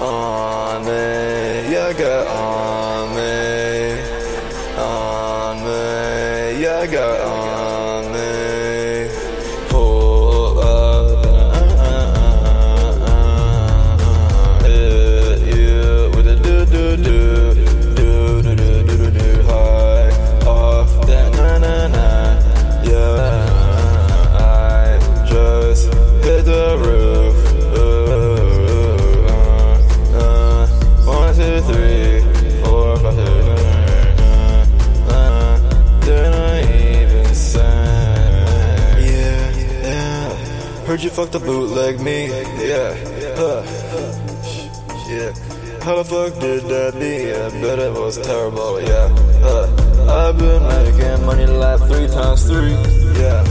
on me, you got on me, on me, you got on Heard you fucked the bootleg me. Yeah, huh. Yeah. How the fuck did that be? I bet it was terrible, yeah. Uh, I've been making money like three times three, yeah.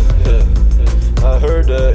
I heard that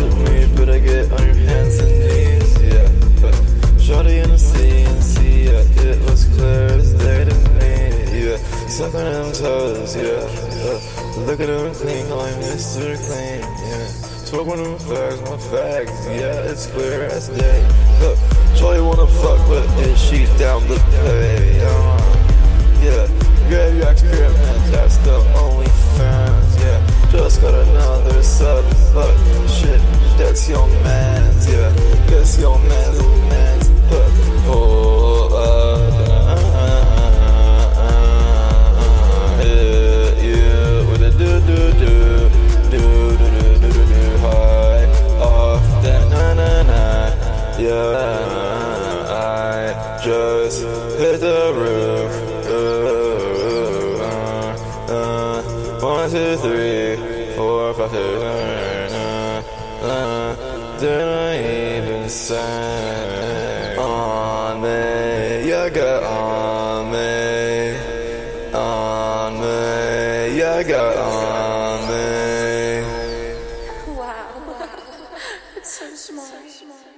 wanna me, but I get on your hands and knees, yeah. Shorty in the see, yeah, it was clear as day to me, yeah. Suck on them toes, yeah. Uh, look at them clean, like Mr. Clean, yeah. Smoke one of them fags, my fags, yeah, it's clear as day. Look, Shorty wanna fuck, but is Up, hit you with a do do do, do do do do do high off yeah. I just hit the roof. Uh, uh, one, two, three, four, five, six, seven, uh, uh, even insane on me. You got on me, on me. You got on me. Wow, wow. so small. So smart.